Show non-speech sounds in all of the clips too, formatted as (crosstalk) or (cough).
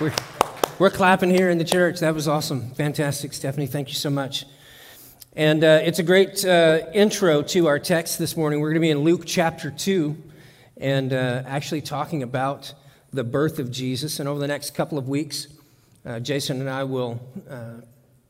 we're, we're clapping here in the church. That was awesome. Fantastic, Stephanie. Thank you so much. And uh, it's a great uh, intro to our text this morning. We're going to be in Luke chapter 2 and uh, actually talking about the birth of Jesus. And over the next couple of weeks, uh, Jason and I will uh,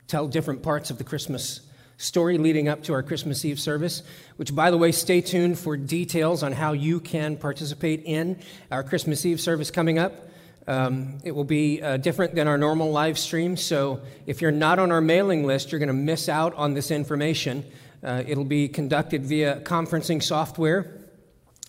tell different parts of the Christmas story leading up to our Christmas Eve service, which, by the way, stay tuned for details on how you can participate in our Christmas Eve service coming up. Um, it will be uh, different than our normal live stream, so if you're not on our mailing list, you're going to miss out on this information. Uh, it'll be conducted via conferencing software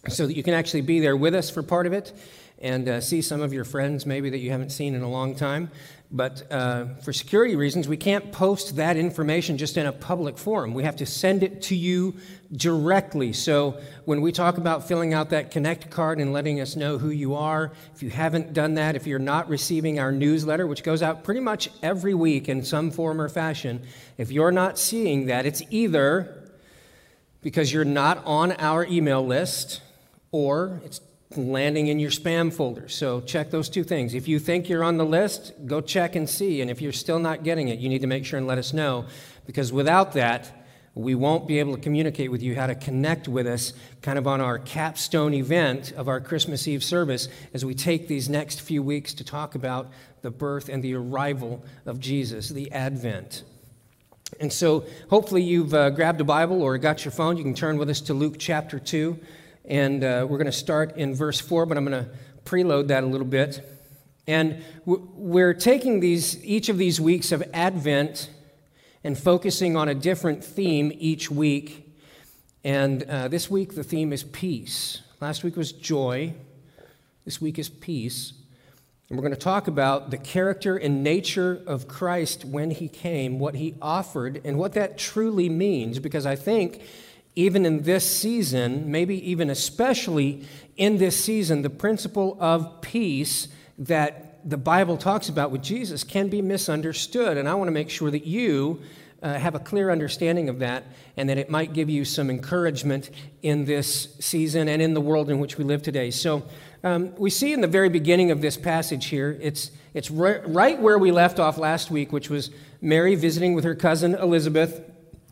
so that you can actually be there with us for part of it and uh, see some of your friends maybe that you haven't seen in a long time. But uh, for security reasons, we can't post that information just in a public forum. We have to send it to you directly. So when we talk about filling out that Connect card and letting us know who you are, if you haven't done that, if you're not receiving our newsletter, which goes out pretty much every week in some form or fashion, if you're not seeing that, it's either because you're not on our email list or it's landing in your spam folder. So check those two things. If you think you're on the list, go check and see. And if you're still not getting it, you need to make sure and let us know because without that, we won't be able to communicate with you how to connect with us kind of on our capstone event of our Christmas Eve service as we take these next few weeks to talk about the birth and the arrival of Jesus, the Advent. And so hopefully you've uh, grabbed a Bible or got your phone. You can turn with us to Luke chapter 2. And uh, we're going to start in verse 4, but I'm going to preload that a little bit. And we're taking these, each of these weeks of Advent and focusing on a different theme each week. And uh, this week, the theme is peace. Last week was joy. This week is peace. And we're going to talk about the character and nature of Christ when he came, what he offered, and what that truly means. Because I think even in this season, maybe even especially in this season, the principle of peace that the Bible talks about with Jesus can be misunderstood. And I want to make sure that you uh, have a clear understanding of that and that it might give you some encouragement in this season and in the world in which we live today. So, um, we see in the very beginning of this passage here, it's, it's right, right where we left off last week, which was Mary visiting with her cousin Elizabeth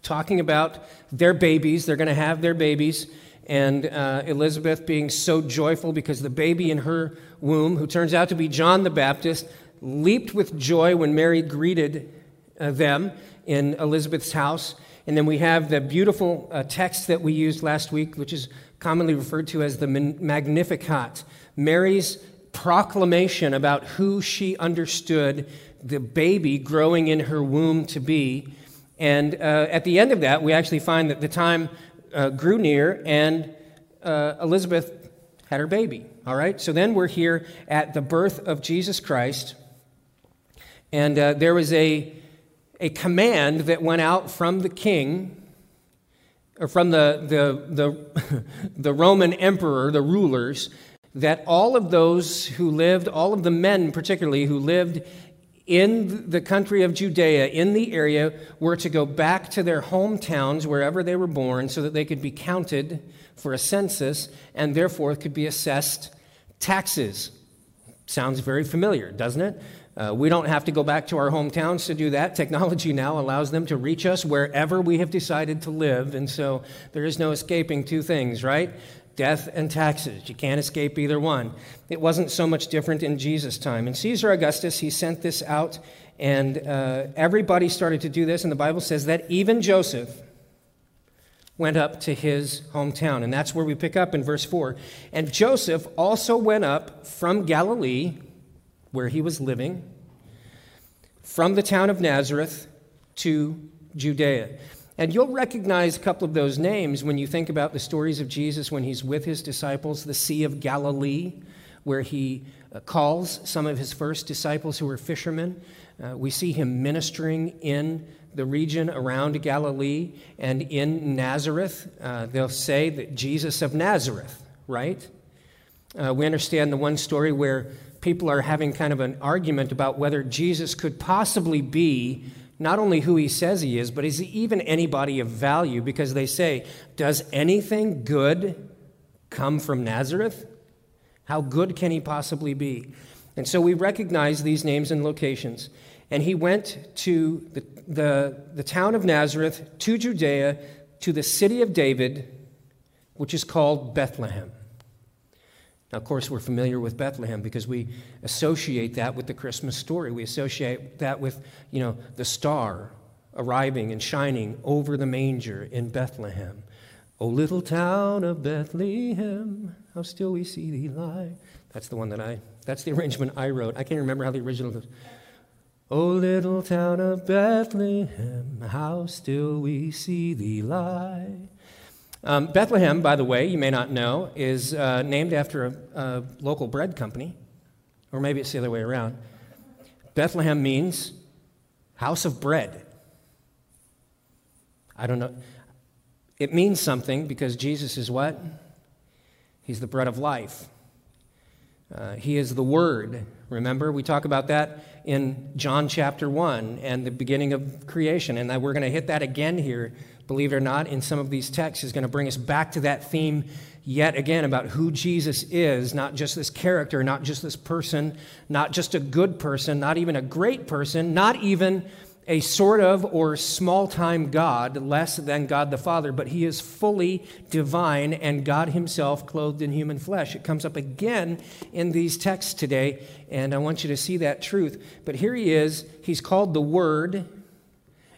talking about their babies. They're going to have their babies. And uh, Elizabeth being so joyful because the baby in her womb, who turns out to be John the Baptist, leaped with joy when Mary greeted uh, them in Elizabeth's house. And then we have the beautiful uh, text that we used last week, which is commonly referred to as the Magnificat. Mary's proclamation about who she understood the baby growing in her womb to be. And uh, at the end of that, we actually find that the time uh, grew near and uh, Elizabeth had her baby. All right? So then we're here at the birth of Jesus Christ. And uh, there was a, a command that went out from the king, or from the, the, the, (laughs) the Roman emperor, the rulers, that all of those who lived, all of the men particularly who lived in the country of Judea, in the area, were to go back to their hometowns, wherever they were born, so that they could be counted for a census and therefore could be assessed taxes. Sounds very familiar, doesn't it? Uh, we don't have to go back to our hometowns to do that. Technology now allows them to reach us wherever we have decided to live. And so there is no escaping two things, right? Death and taxes. You can't escape either one. It wasn't so much different in Jesus' time. And Caesar Augustus, he sent this out, and uh, everybody started to do this. And the Bible says that even Joseph went up to his hometown. And that's where we pick up in verse 4. And Joseph also went up from Galilee, where he was living, from the town of Nazareth to Judea. And you'll recognize a couple of those names when you think about the stories of Jesus when he's with his disciples, the Sea of Galilee, where he uh, calls some of his first disciples who were fishermen. Uh, we see him ministering in the region around Galilee and in Nazareth. Uh, they'll say that Jesus of Nazareth, right? Uh, we understand the one story where people are having kind of an argument about whether Jesus could possibly be not only who he says he is, but is he even anybody of value? Because they say, Does anything good come from Nazareth? How good can he possibly be? And so we recognize these names and locations. And he went to the, the, the town of Nazareth, to Judea, to the city of David, which is called Bethlehem. Now, of course, we're familiar with Bethlehem because we associate that with the Christmas story. We associate that with, you know, the star arriving and shining over the manger in Bethlehem. O little town of Bethlehem, how still we see thee lie. That's the one that I, that's the arrangement I wrote. I can't remember how the original was. O little town of Bethlehem, how still we see thee lie. Um, Bethlehem, by the way, you may not know, is uh, named after a, a local bread company, or maybe it's the other way around. Bethlehem means house of bread. I don't know. It means something because Jesus is what? He's the bread of life. Uh, he is the Word. Remember, we talk about that in John chapter 1 and the beginning of creation. And we're going to hit that again here, believe it or not, in some of these texts, is going to bring us back to that theme yet again about who Jesus is, not just this character, not just this person, not just a good person, not even a great person, not even a sort of or small time God, less than God the Father, but he is fully divine and God himself clothed in human flesh. It comes up again in these texts today, and I want you to see that truth. But here he is, he's called the Word.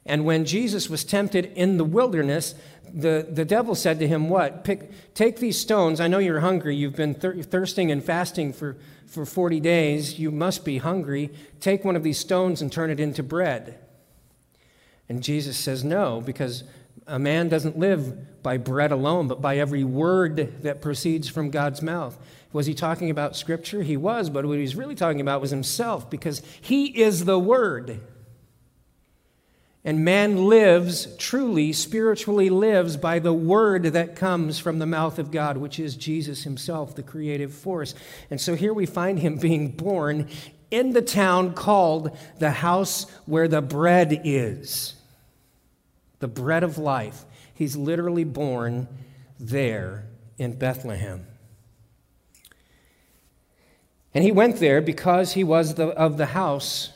And when Jesus was tempted in the wilderness, the, the devil said to him, What? Pick, take these stones. I know you're hungry. You've been thir- thirsting and fasting for, for 40 days. You must be hungry. Take one of these stones and turn it into bread. And Jesus says no, because a man doesn't live by bread alone, but by every word that proceeds from God's mouth. Was he talking about Scripture? He was, but what he was really talking about was himself, because he is the Word. And man lives, truly, spiritually lives by the word that comes from the mouth of God, which is Jesus himself, the creative force. And so here we find him (laughs) being born in the town called the house where the bread is the bread of life. He's literally born there in Bethlehem. And he went there because he was the, of the house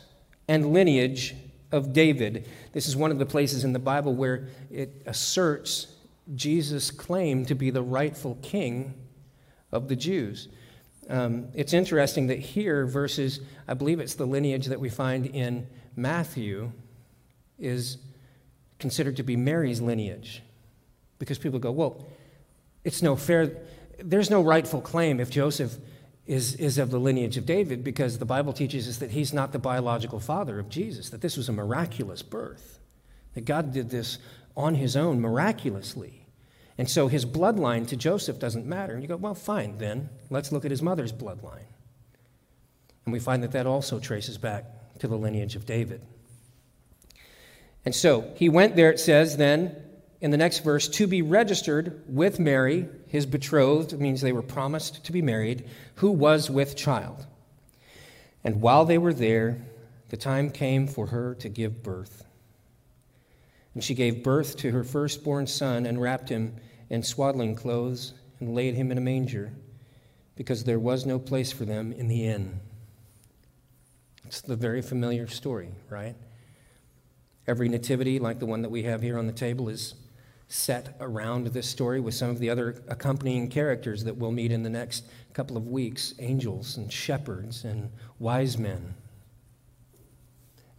and lineage of David. This is one of the places in the Bible where it asserts Jesus' claim to be the rightful king of the Jews. Um, it's interesting that here, verses, I believe it's the lineage that we find in Matthew, is considered to be Mary's lineage. Because people go, well, it's no fair, there's no rightful claim if Joseph is, is of the lineage of David because the Bible teaches us that he's not the biological father of Jesus, that this was a miraculous birth, that God did this on his own miraculously. And so his bloodline to Joseph doesn't matter. And you go, well, fine, then. Let's look at his mother's bloodline. And we find that that also traces back to the lineage of David. And so he went there, it says then in the next verse, to be registered with Mary, his betrothed, means they were promised to be married, who was with child. And while they were there, the time came for her to give birth. And she gave birth to her firstborn son and wrapped him in swaddling clothes and laid him in a manger because there was no place for them in the inn. It's the very familiar story, right? Every nativity, like the one that we have here on the table, is set around this story with some of the other accompanying characters that we'll meet in the next couple of weeks angels and shepherds and wise men.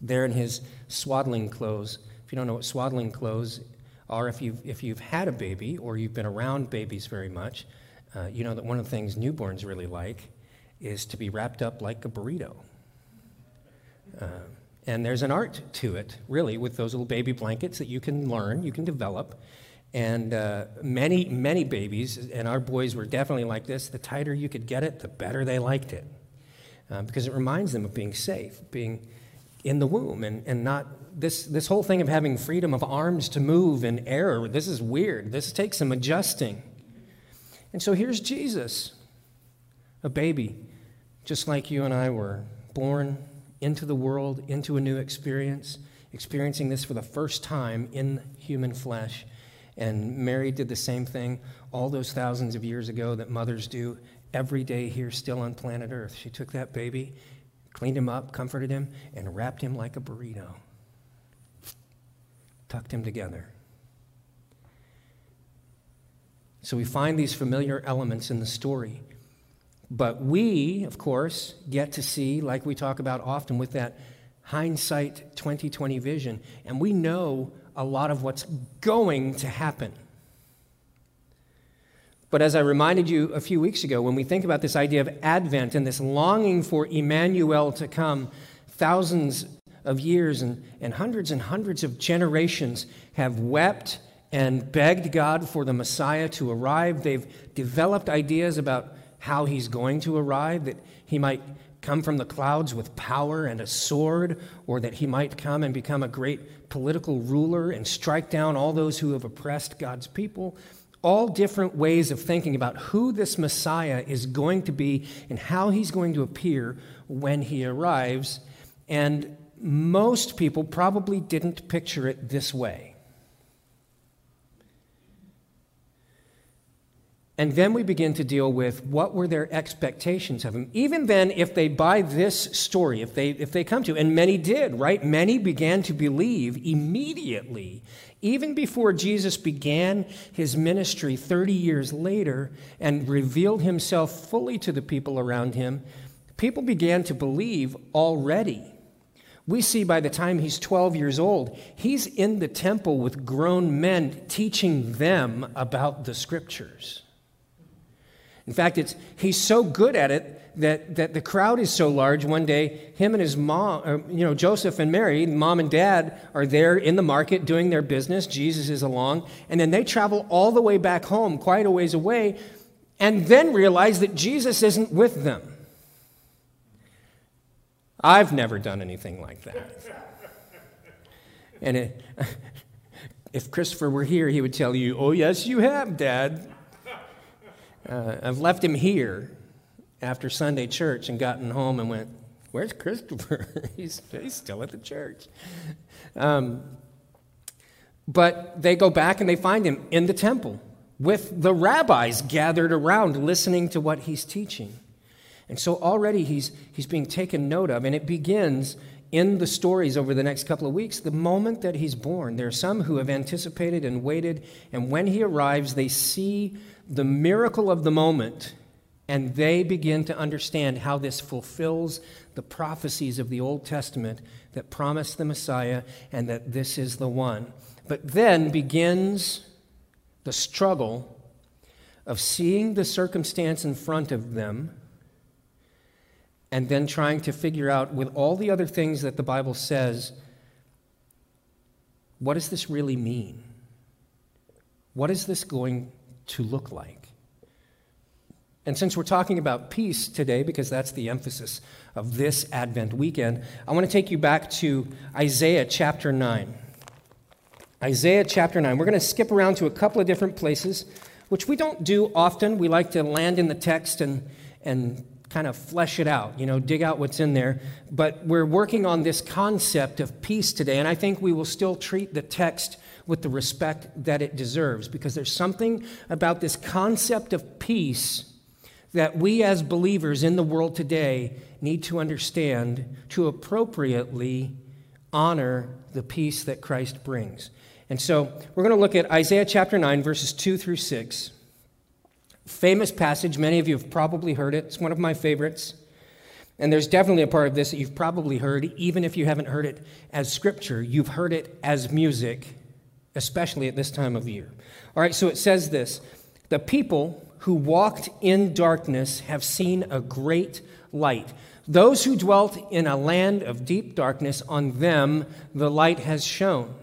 There in his swaddling clothes. If you don't know what swaddling clothes are, if you've, if you've had a baby or you've been around babies very much, uh, you know that one of the things newborns really like is to be wrapped up like a burrito. Uh, and there's an art to it, really, with those little baby blankets that you can learn, you can develop. And uh, many, many babies, and our boys were definitely like this, the tighter you could get it, the better they liked it. Uh, because it reminds them of being safe, being in the womb, and, and not this, this whole thing of having freedom of arms to move and air. This is weird. This takes some adjusting. And so here's Jesus, a baby, just like you and I were, born into the world, into a new experience, experiencing this for the first time in human flesh. And Mary did the same thing all those thousands of years ago that mothers do every day here, still on planet Earth. She took that baby, cleaned him up, comforted him, and wrapped him like a burrito, tucked him together. So we find these familiar elements in the story. But we, of course, get to see, like we talk about often with that hindsight 2020 vision, and we know a lot of what's going to happen. But as I reminded you a few weeks ago, when we think about this idea of Advent and this longing for Emmanuel to come, thousands of years and, and hundreds and hundreds of generations have wept and begged God for the Messiah to arrive. They've developed ideas about how he's going to arrive, that he might come from the clouds with power and a sword, or that he might come and become a great political ruler and strike down all those who have oppressed God's people. All different ways of thinking about who this Messiah is going to be and how he's going to appear when he arrives. And most people probably didn't picture it this way. And then we begin to deal with what were their expectations of him. Even then, if they buy this story, if they, if they come to, and many did, right? Many began to believe immediately, even before Jesus began his ministry 30 years later and revealed himself fully to the people around him, people began to believe already. We see by the time he's 12 years old, he's in the temple with grown men teaching them about the scriptures. In fact, it's, he's so good at it that, that the crowd is so large. One day, him and his mom, or, you know, Joseph and Mary, mom and dad, are there in the market doing their business. Jesus is along. And then they travel all the way back home, quite a ways away, and then realize that Jesus isn't with them. I've never done anything like that. And it, (laughs) if Christopher were here, he would tell you, Oh, yes, you have, Dad. Uh, I've left him here after Sunday church and gotten home and went, Where's Christopher? (laughs) he's, he's still at the church. Um, but they go back and they find him in the temple with the rabbis gathered around listening to what he's teaching. And so already he's, he's being taken note of, and it begins in the stories over the next couple of weeks, the moment that he's born. There are some who have anticipated and waited, and when he arrives, they see the miracle of the moment, and they begin to understand how this fulfills the prophecies of the Old Testament that promise the Messiah and that this is the one. But then begins the struggle of seeing the circumstance in front of them and then trying to figure out, with all the other things that the Bible says, what does this really mean? What is this going to look like. And since we're talking about peace today, because that's the emphasis of this Advent weekend, I want to take you back to Isaiah chapter 9. Isaiah chapter 9. We're going to skip around to a couple of different places, which we don't do often. We like to land in the text and, and kind of flesh it out, you know, dig out what's in there. But we're working on this concept of peace today, and I think we will still treat the text with the respect that it deserves because there's something about this concept of peace that we as believers in the world today need to understand to appropriately honor the peace that Christ brings. And so we're going to look at Isaiah chapter 9, verses 2 through 6. Famous passage. Many of you have probably heard it. It's one of my favorites. And there's definitely a part of this that you've probably heard, even if you haven't heard it as scripture. You've heard it as music especially at this time of year. All right, so it says this The people who walked in darkness have seen a great light. Those who dwelt in a land of deep darkness, on them the light has shone.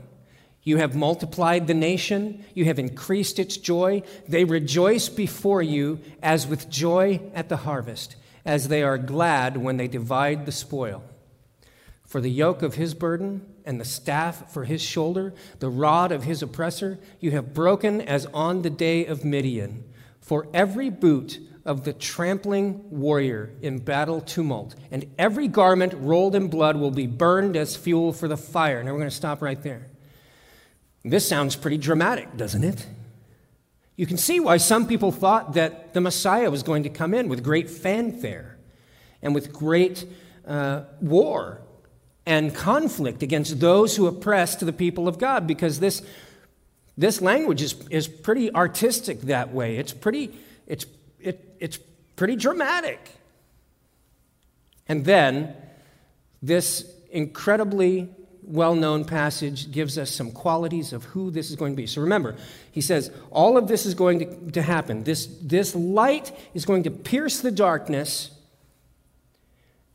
You have multiplied the nation, you have increased its joy. They rejoice before you as with joy at the harvest, as they are glad when they divide the spoil. For the yoke of his burden and the staff for his shoulder, the rod of his oppressor, you have broken as on the day of Midian. For every boot of the trampling warrior in battle tumult, and every garment rolled in blood will be burned as fuel for the fire. Now we're going to stop right there. This sounds pretty dramatic, doesn't it? You can see why some people thought that the Messiah was going to come in with great fanfare and with great uh, war and conflict against those who oppressed the people of God, because this, this language is, is pretty artistic that way. It's pretty, it's, it, it's pretty dramatic. And then this incredibly well known passage gives us some qualities of who this is going to be. So remember, he says, all of this is going to, to happen. This, this light is going to pierce the darkness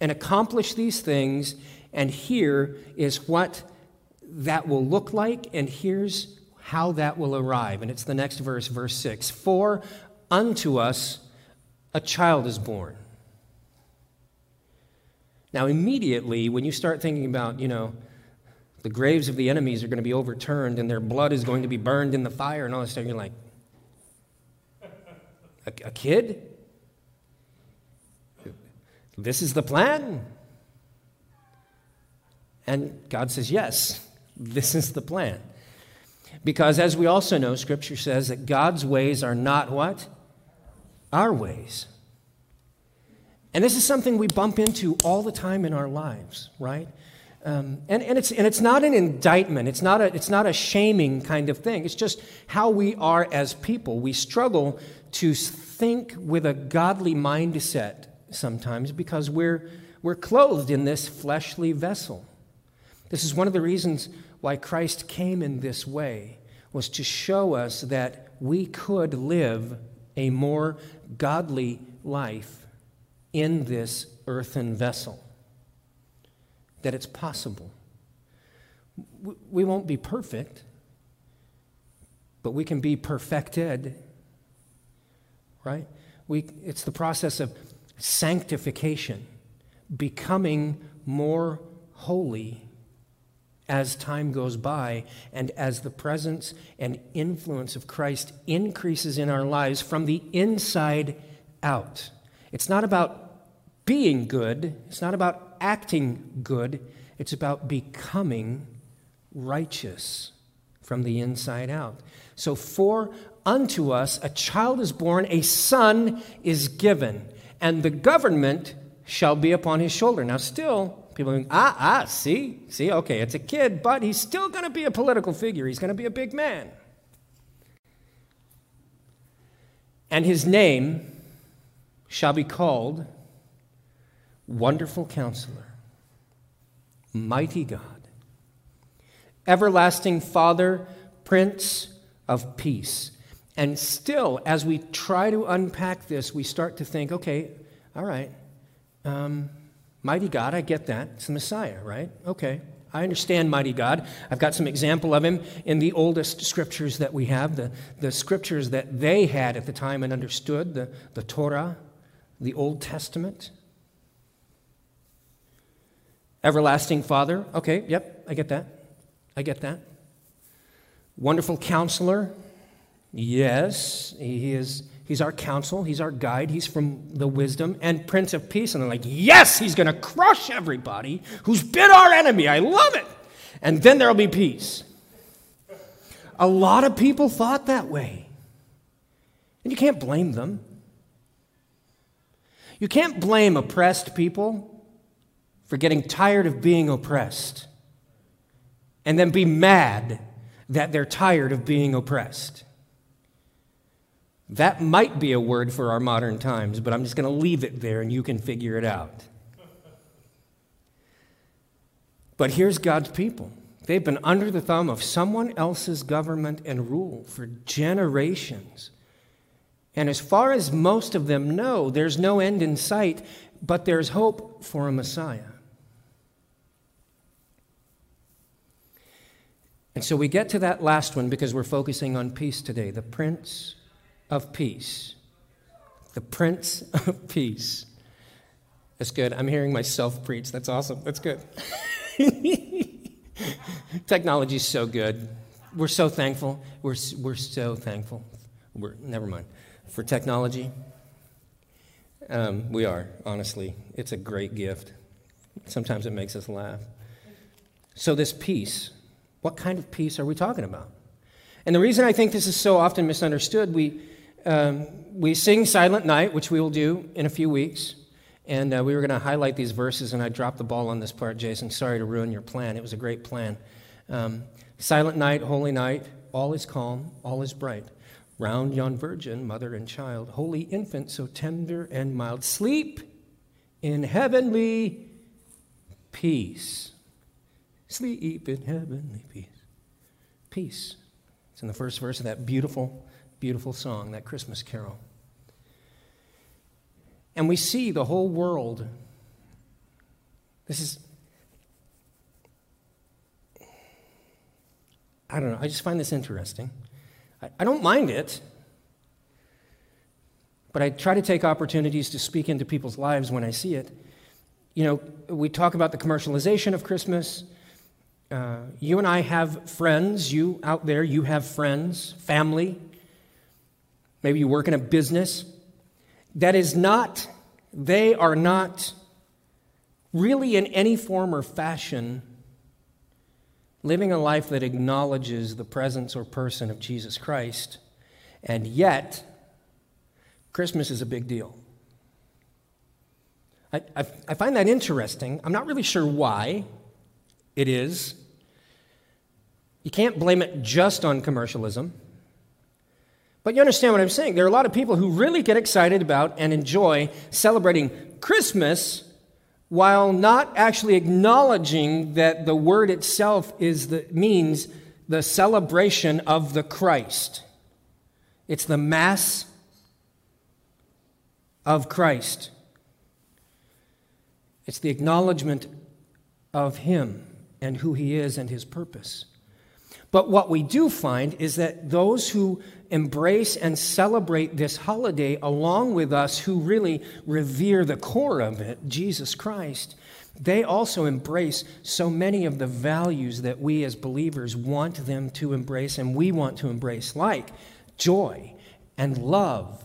and accomplish these things. And here is what that will look like, and here's how that will arrive. And it's the next verse, verse 6 For unto us a child is born. Now, immediately, when you start thinking about, you know, the graves of the enemies are going to be overturned and their blood is going to be burned in the fire and all this stuff. You're like, a, a kid? This is the plan? And God says, yes, this is the plan. Because as we also know, Scripture says that God's ways are not what? Our ways. And this is something we bump into all the time in our lives, right? Um, and, and, it's, and it's not an indictment, it's not, a, it's not a shaming kind of thing. It's just how we are as people. We struggle to think with a godly mindset sometimes because we're, we're clothed in this fleshly vessel. This is one of the reasons why Christ came in this way was to show us that we could live a more godly life in this earthen vessel that it's possible. We won't be perfect, but we can be perfected, right? We, it's the process of sanctification, becoming more holy as time goes by and as the presence and influence of Christ increases in our lives from the inside out. It's not about being good, it's not about acting good, it's about becoming righteous from the inside out. So, for unto us a child is born, a son is given, and the government shall be upon his shoulder. Now, still, people think, ah, ah, see, see, okay, it's a kid, but he's still going to be a political figure. He's going to be a big man. And his name shall be called Wonderful Counselor, Mighty God, Everlasting Father, Prince of Peace. And still, as we try to unpack this, we start to think, okay, all right, um, mighty God, I get that. It's the Messiah, right? Okay, I understand mighty God. I've got some example of him in the oldest scriptures that we have, the, the scriptures that they had at the time and understood, the, the Torah, the Old Testament. Everlasting Father. Okay, yep, I get that. I get that. Wonderful Counselor. Yes, he is. He's our counsel. He's our guide. He's from the wisdom and Prince of Peace. And they're like, yes, he's going to crush everybody who's been our enemy. I love it. And then there'll be peace. A lot of people thought that way. And you can't blame them. You can't blame oppressed people for getting tired of being oppressed and then be mad that they're tired of being oppressed. That might be a word for our modern times, but I'm just going to leave it there and you can figure it out. But here's God's people. They've been under the thumb of someone else's government and rule for generations. And as far as most of them know, there's no end in sight, but there's hope for a Messiah. And so we get to that last one because we're focusing on peace today the Prince of Peace. The Prince of Peace. That's good. I'm hearing myself preach. That's awesome. That's good. (laughs) Technology's so good. We're so thankful. We're, we're so thankful. We're, never mind. For technology, um, we are, honestly. It's a great gift. Sometimes it makes us laugh. So, this peace, what kind of peace are we talking about? And the reason I think this is so often misunderstood, we, um, we sing Silent Night, which we will do in a few weeks. And uh, we were going to highlight these verses, and I dropped the ball on this part, Jason. Sorry to ruin your plan. It was a great plan. Um, Silent night, holy night, all is calm, all is bright. Round yon virgin, mother and child, holy infant, so tender and mild. Sleep in heavenly peace. Sleep in heavenly peace. Peace. It's in the first verse of that beautiful, beautiful song, that Christmas carol. And we see the whole world. This is, I don't know, I just find this interesting. I, I don't mind it, but I try to take opportunities to speak into people's lives when I see it. You know, we talk about the commercialization of Christmas. Uh, you and I have friends. You out there, you have friends, family. Maybe you work in a business that is not, they are not really in any form or fashion living a life that acknowledges the presence or person of Jesus Christ, and yet, Christmas is a big deal. I, I, I, find that interesting. I'm not really sure why it is. You can't blame it just on commercialism. But you understand what I'm saying. There are a lot of people who really get excited about and enjoy celebrating Christmas while not actually acknowledging that the word itself is the, means the celebration of the Christ. It's the Mass of Christ. It's the acknowledgement of Him and who He is and His purpose. But what we do find is that those who embrace and celebrate this holiday along with us who really revere the core of it, Jesus Christ, they also embrace so many of the values that we as believers want them to embrace and we want to embrace, like joy and love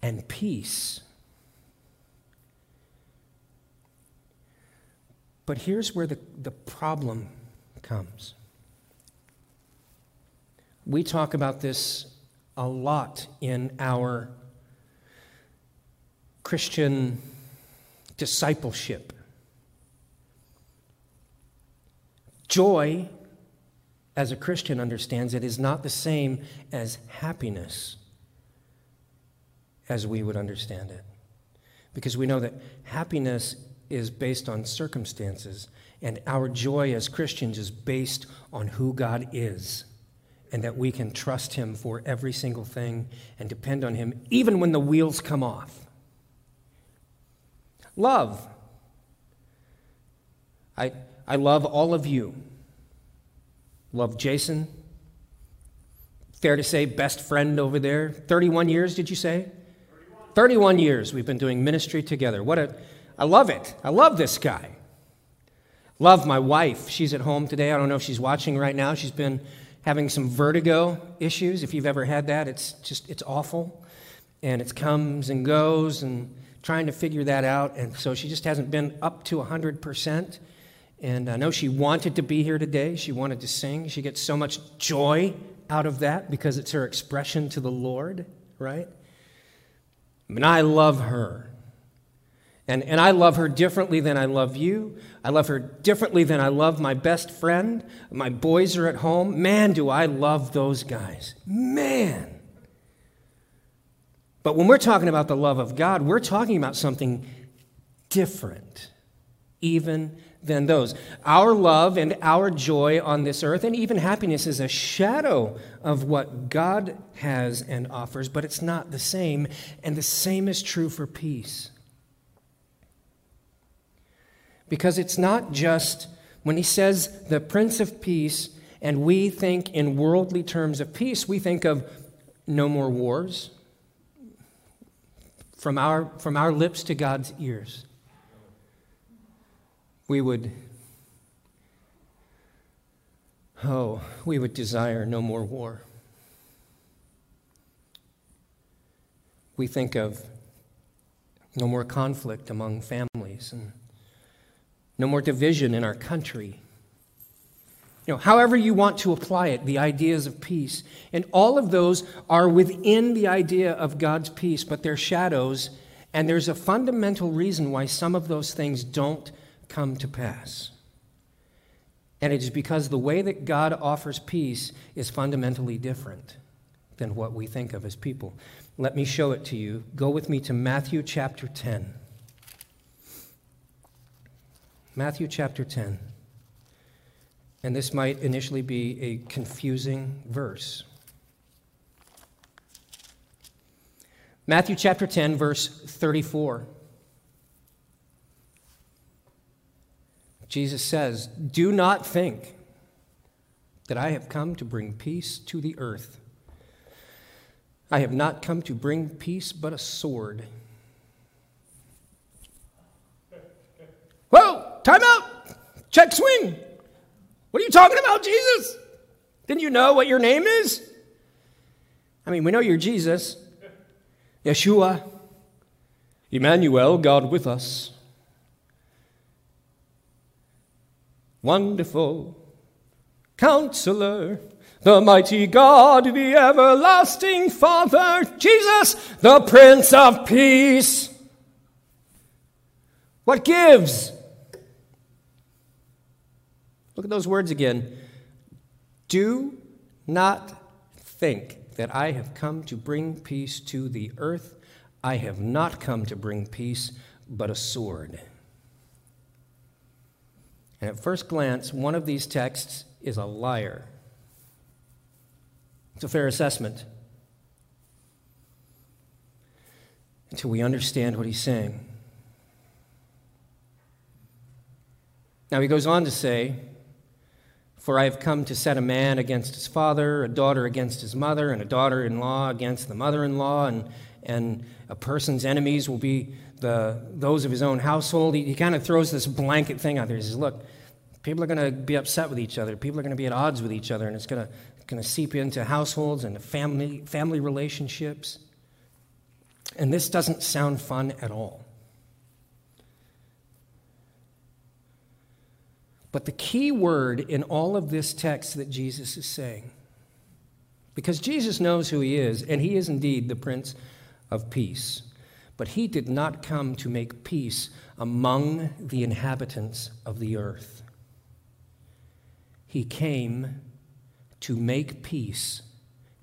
and peace. But here's where the, the problem comes. We talk about this a lot in our Christian discipleship. Joy, as a Christian understands it, is not the same as happiness as we would understand it. Because we know that happiness is based on circumstances, and our joy as Christians is based on who God is and that we can trust Him for every single thing and depend on Him even when the wheels come off. Love. I, I love all of you. Love Jason. Fair to say, best friend over there. 31 years, did you say? 31. 31 years we've been doing ministry together. What a, I love it. I love this guy. Love my wife. She's at home today. I don't know if she's watching right now. She's been having some vertigo issues. If you've ever had that, it's just, it's awful. And it comes and goes and trying to figure that out. And so she just hasn't been up to 100%. And I know she wanted to be here today. She wanted to sing. She gets so much joy out of that because it's her expression to the Lord, right? I mean, I love her. And, and I love her differently than I love you. I love her differently than I love my best friend. My boys are at home. Man, do I love those guys. Man. But when we're talking about the love of God, we're talking about something different, even than those. Our love and our joy on this earth, and even happiness, is a shadow of what God has and offers, but it's not the same. And the same is true for peace. Because it's not just when he says the Prince of Peace, and we think in worldly terms of peace, we think of no more wars from our, from our lips to God's ears. We would, oh, we would desire no more war. We think of no more conflict among families and no more division in our country. You know, however you want to apply it, the ideas of peace. And all of those are within the idea of God's peace, but they're shadows, and there's a fundamental reason why some of those things don't come to pass. And it is because the way that God offers peace is fundamentally different than what we think of as people. Let me show it to you. Go with me to Matthew chapter 10. Matthew chapter 10. And this might initially be a confusing verse. Matthew chapter 10, verse 34. Jesus says, Do not think that I have come to bring peace to the earth. I have not come to bring peace, but a sword. Time out! Check swing! What are you talking about, Jesus? Didn't you know what your name is? I mean, we know you're Jesus, Yeshua, Emmanuel, God with us. Wonderful Counselor, the mighty God, the everlasting Father, Jesus, the Prince of Peace. What gives? Look at those words again. Do not think that I have come to bring peace to the earth. I have not come to bring peace, but a sword. And at first glance, one of these texts is a liar. It's a fair assessment until we understand what he's saying. Now, he goes on to say, For I have come to set a man against his father, a daughter against his mother, and a daughter in law against the mother in law, and, and a person's enemies will be the, those of his own household. He, he kind of throws this blanket thing out there. He says, Look, people are going to be upset with each other. People are going to be at odds with each other, and it's going to, seep into households and family, family relationships. And this doesn't sound fun at all. But the key word in all of this text that Jesus is saying, because Jesus knows who he is, and he is indeed the Prince of Peace, but he did not come to make peace among the inhabitants of the earth. He came to make peace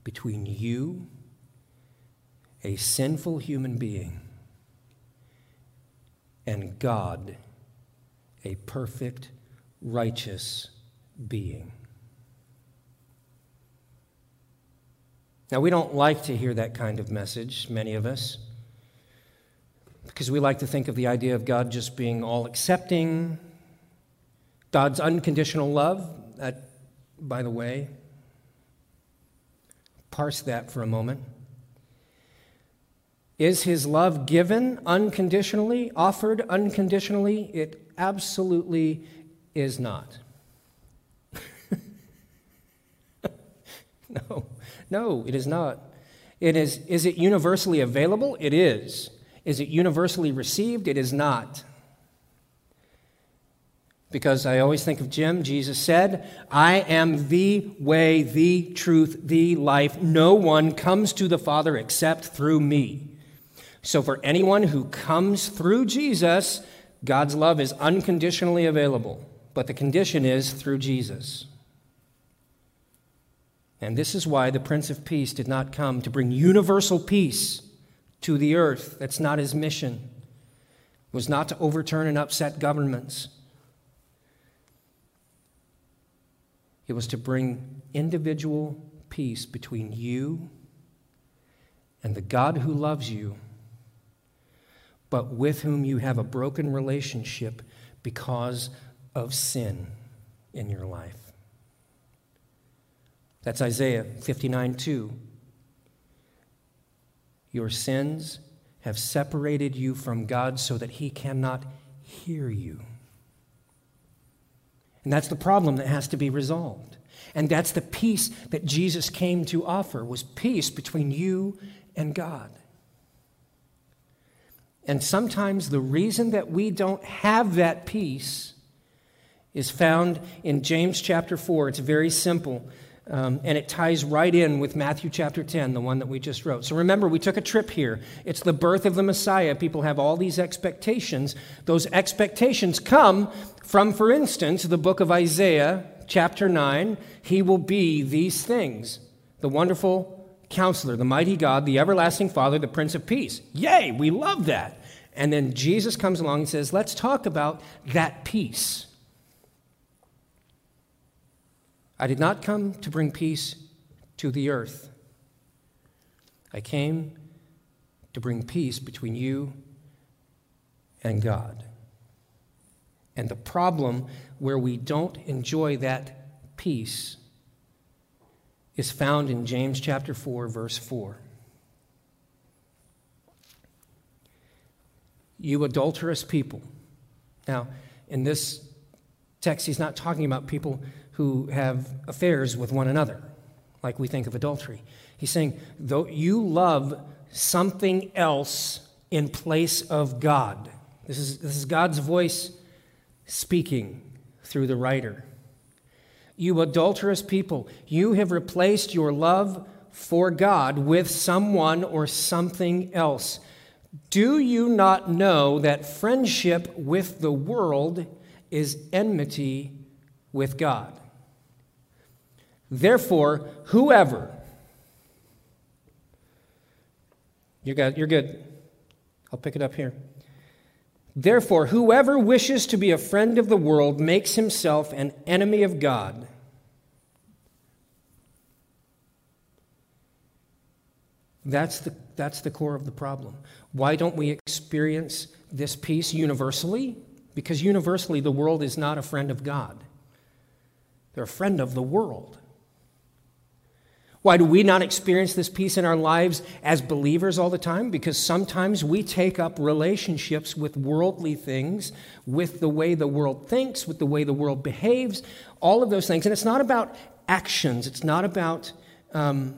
between you, a sinful human being, and God, a perfect righteous being. Now, we don't like to hear that kind of message, many of us, because we like to think of the idea of God just being all accepting, God's unconditional love. That, by the way, parse that for a moment. Is his love given unconditionally, offered unconditionally? It absolutely is not. (laughs) no, no, it is not. It is, is it universally available? It is. Is it universally received? It is not. Because I always think of Jim, Jesus said, I am the way, the truth, the life. No one comes to the Father except through me. So for anyone who comes through Jesus, God's love is unconditionally available but the condition is through Jesus. And this is why the Prince of Peace did not come to bring universal peace to the earth. That's not his mission. It was not to overturn and upset governments. It was to bring individual peace between you and the God who loves you, but with whom you have a broken relationship because of sin in your life. That's Isaiah 59 2. Your sins have separated you from God so that He cannot hear you. And that's the problem that has to be resolved. And that's the peace that Jesus came to offer was peace between you and God. And sometimes the reason that we don't have that peace is found in James chapter 4. It's very simple. Um, and it ties right in with Matthew chapter 10, the one that we just wrote. So remember, we took a trip here. It's the birth of the Messiah. People have all these expectations. Those expectations come from, for instance, the book of Isaiah, chapter 9. He will be these things the wonderful counselor, the mighty God, the everlasting Father, the Prince of Peace. Yay, we love that. And then Jesus comes along and says, let's talk about that peace. I did not come to bring peace to the earth. I came to bring peace between you and God. And the problem where we don't enjoy that peace is found in James chapter 4 verse 4. You adulterous people. Now, in this text he's not talking about people who have affairs with one another, like we think of adultery. He's saying, though you love something else in place of God. This is, this is God's voice speaking through the writer. You adulterous people, you have replaced your love for God with someone or something else. Do you not know that friendship with the world is enmity with God? Therefore, whoever, you're good, you're good. I'll pick it up here. Therefore, whoever wishes to be a friend of the world makes himself an enemy of God. That's the, that's the core of the problem. Why don't we experience this peace universally? Because universally, the world is not a friend of God, they're a friend of the world. Why do we not experience this peace in our lives as believers all the time? Because sometimes we take up relationships with worldly things, with the way the world thinks, with the way the world behaves, all of those things. And it's not about actions, it's not about, um,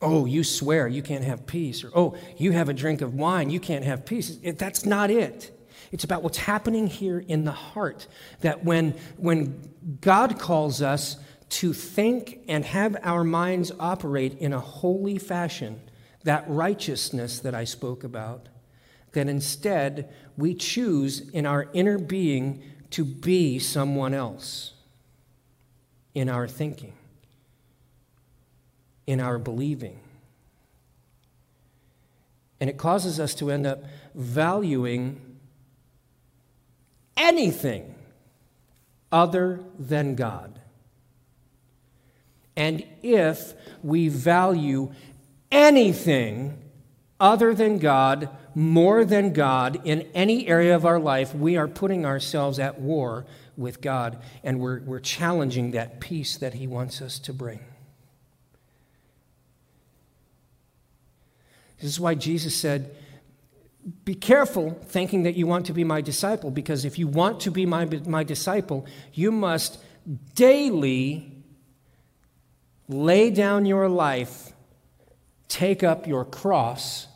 oh, you swear you can't have peace, or oh, you have a drink of wine, you can't have peace. It, that's not it. It's about what's happening here in the heart. That when, when God calls us, to think and have our minds operate in a holy fashion, that righteousness that I spoke about, that instead we choose in our inner being to be someone else in our thinking, in our believing. And it causes us to end up valuing anything other than God. And if we value anything other than God, more than God, in any area of our life, we are putting ourselves at war with God and we're, we're challenging that peace that He wants us to bring. This is why Jesus said, Be careful thinking that you want to be my disciple, because if you want to be my, my disciple, you must daily lay down your life, take up your cross,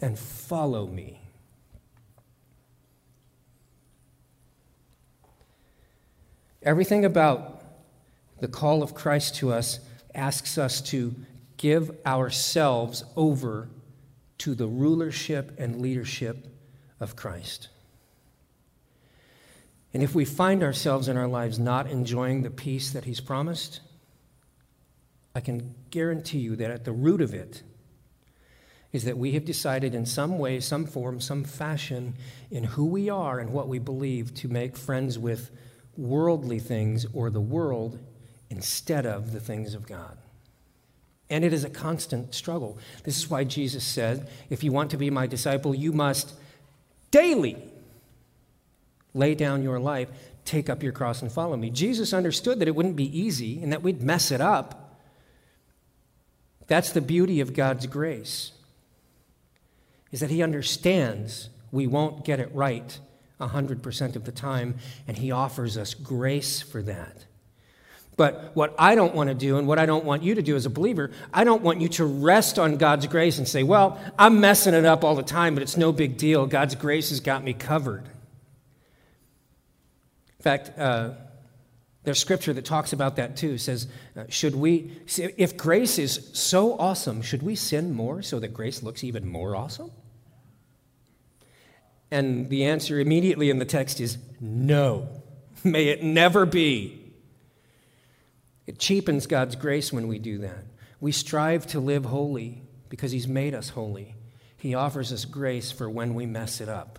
and follow me. Everything about the call of Christ to us asks us to give ourselves over to the rulership and leadership of Christ. And if we find ourselves in our lives not enjoying the peace that He's promised, I can guarantee you that at the root of it is that we have decided in some way, some form, some fashion in who we are and what we believe to make friends with worldly things or the world instead of the things of God. And it is a constant struggle. This is why Jesus said, If you want to be my disciple, you must daily lay down your life, take up your cross, and follow me. Jesus understood that it wouldn't be easy and that we'd mess it up. That's the beauty of God's grace. Is that he understands we won't get it right 100% of the time and he offers us grace for that. But what I don't want to do and what I don't want you to do as a believer, I don't want you to rest on God's grace and say, well, I'm messing it up all the time, but it's no big deal. God's grace has got me covered. In fact, uh, there's scripture that talks about that too. Says, uh, should we, if grace is so awesome, should we sin more so that grace looks even more awesome? And the answer immediately in the text is no. (laughs) May it never be. It cheapens God's grace when we do that. We strive to live holy because He's made us holy. He offers us grace for when we mess it up.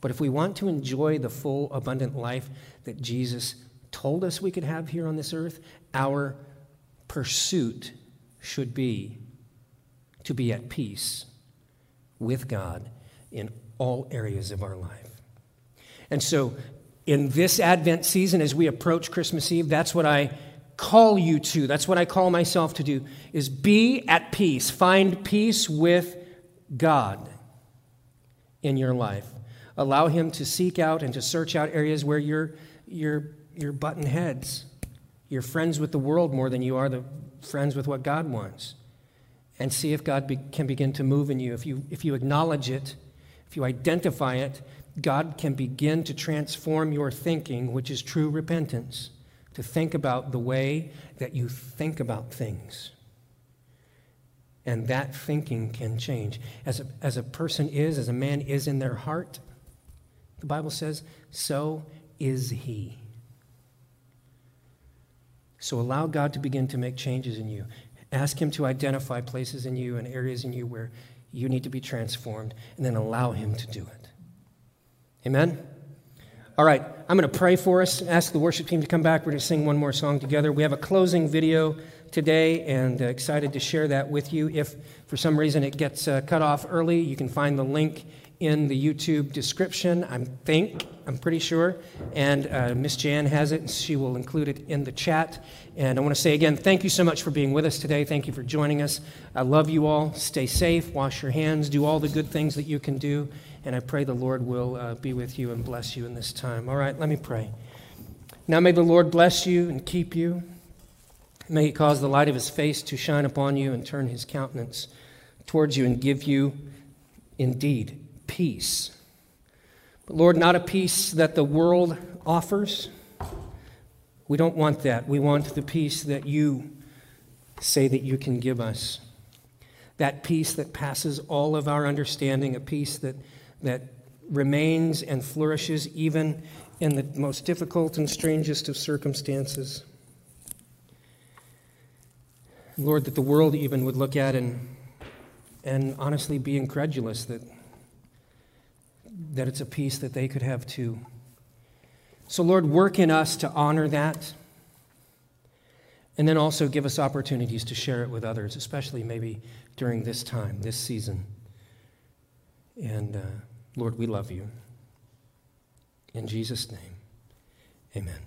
But if we want to enjoy the full, abundant life that Jesus told us we could have here on this earth, our pursuit should be to be at peace with God in all areas of our life. And so, in this Advent season, as we approach Christmas Eve, that's what I call you to. That's what I call myself to do is be at peace. Find peace with God in your life. Allow him to seek out and to search out areas where you're you're you're button heads. You're friends with the world more than you are the friends with what God wants. And see if God be, can begin to move in you. If you if you acknowledge it, if you identify it, God can begin to transform your thinking, which is true repentance to think about the way that you think about things. And that thinking can change. As a, as a person is, as a man is in their heart, the Bible says, so is he. So allow God to begin to make changes in you. Ask Him to identify places in you and areas in you where you need to be transformed, and then allow Him to do it. Amen? All right, I'm going to pray for us, ask the worship team to come back. We're going to sing one more song together. We have a closing video today and uh, excited to share that with you. If for some reason it gets uh, cut off early, you can find the link in the YouTube description, I think, I'm pretty sure. And uh, Miss Jan has it, and she will include it in the chat. And I want to say again, thank you so much for being with us today. Thank you for joining us. I love you all. Stay safe, wash your hands, do all the good things that you can do. And I pray the Lord will uh, be with you and bless you in this time. All right, let me pray. Now may the Lord bless you and keep you. May he cause the light of his face to shine upon you and turn his countenance towards you and give you indeed peace. But Lord, not a peace that the world offers. We don't want that. We want the peace that you say that you can give us. That peace that passes all of our understanding, a peace that that remains and flourishes even in the most difficult and strangest of circumstances. Lord, that the world even would look at and, and honestly be incredulous that, that it's a peace that they could have too. So, Lord, work in us to honor that. And then also give us opportunities to share it with others, especially maybe during this time, this season. And uh, Lord, we love you. In Jesus' name, amen.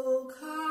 Oh, come.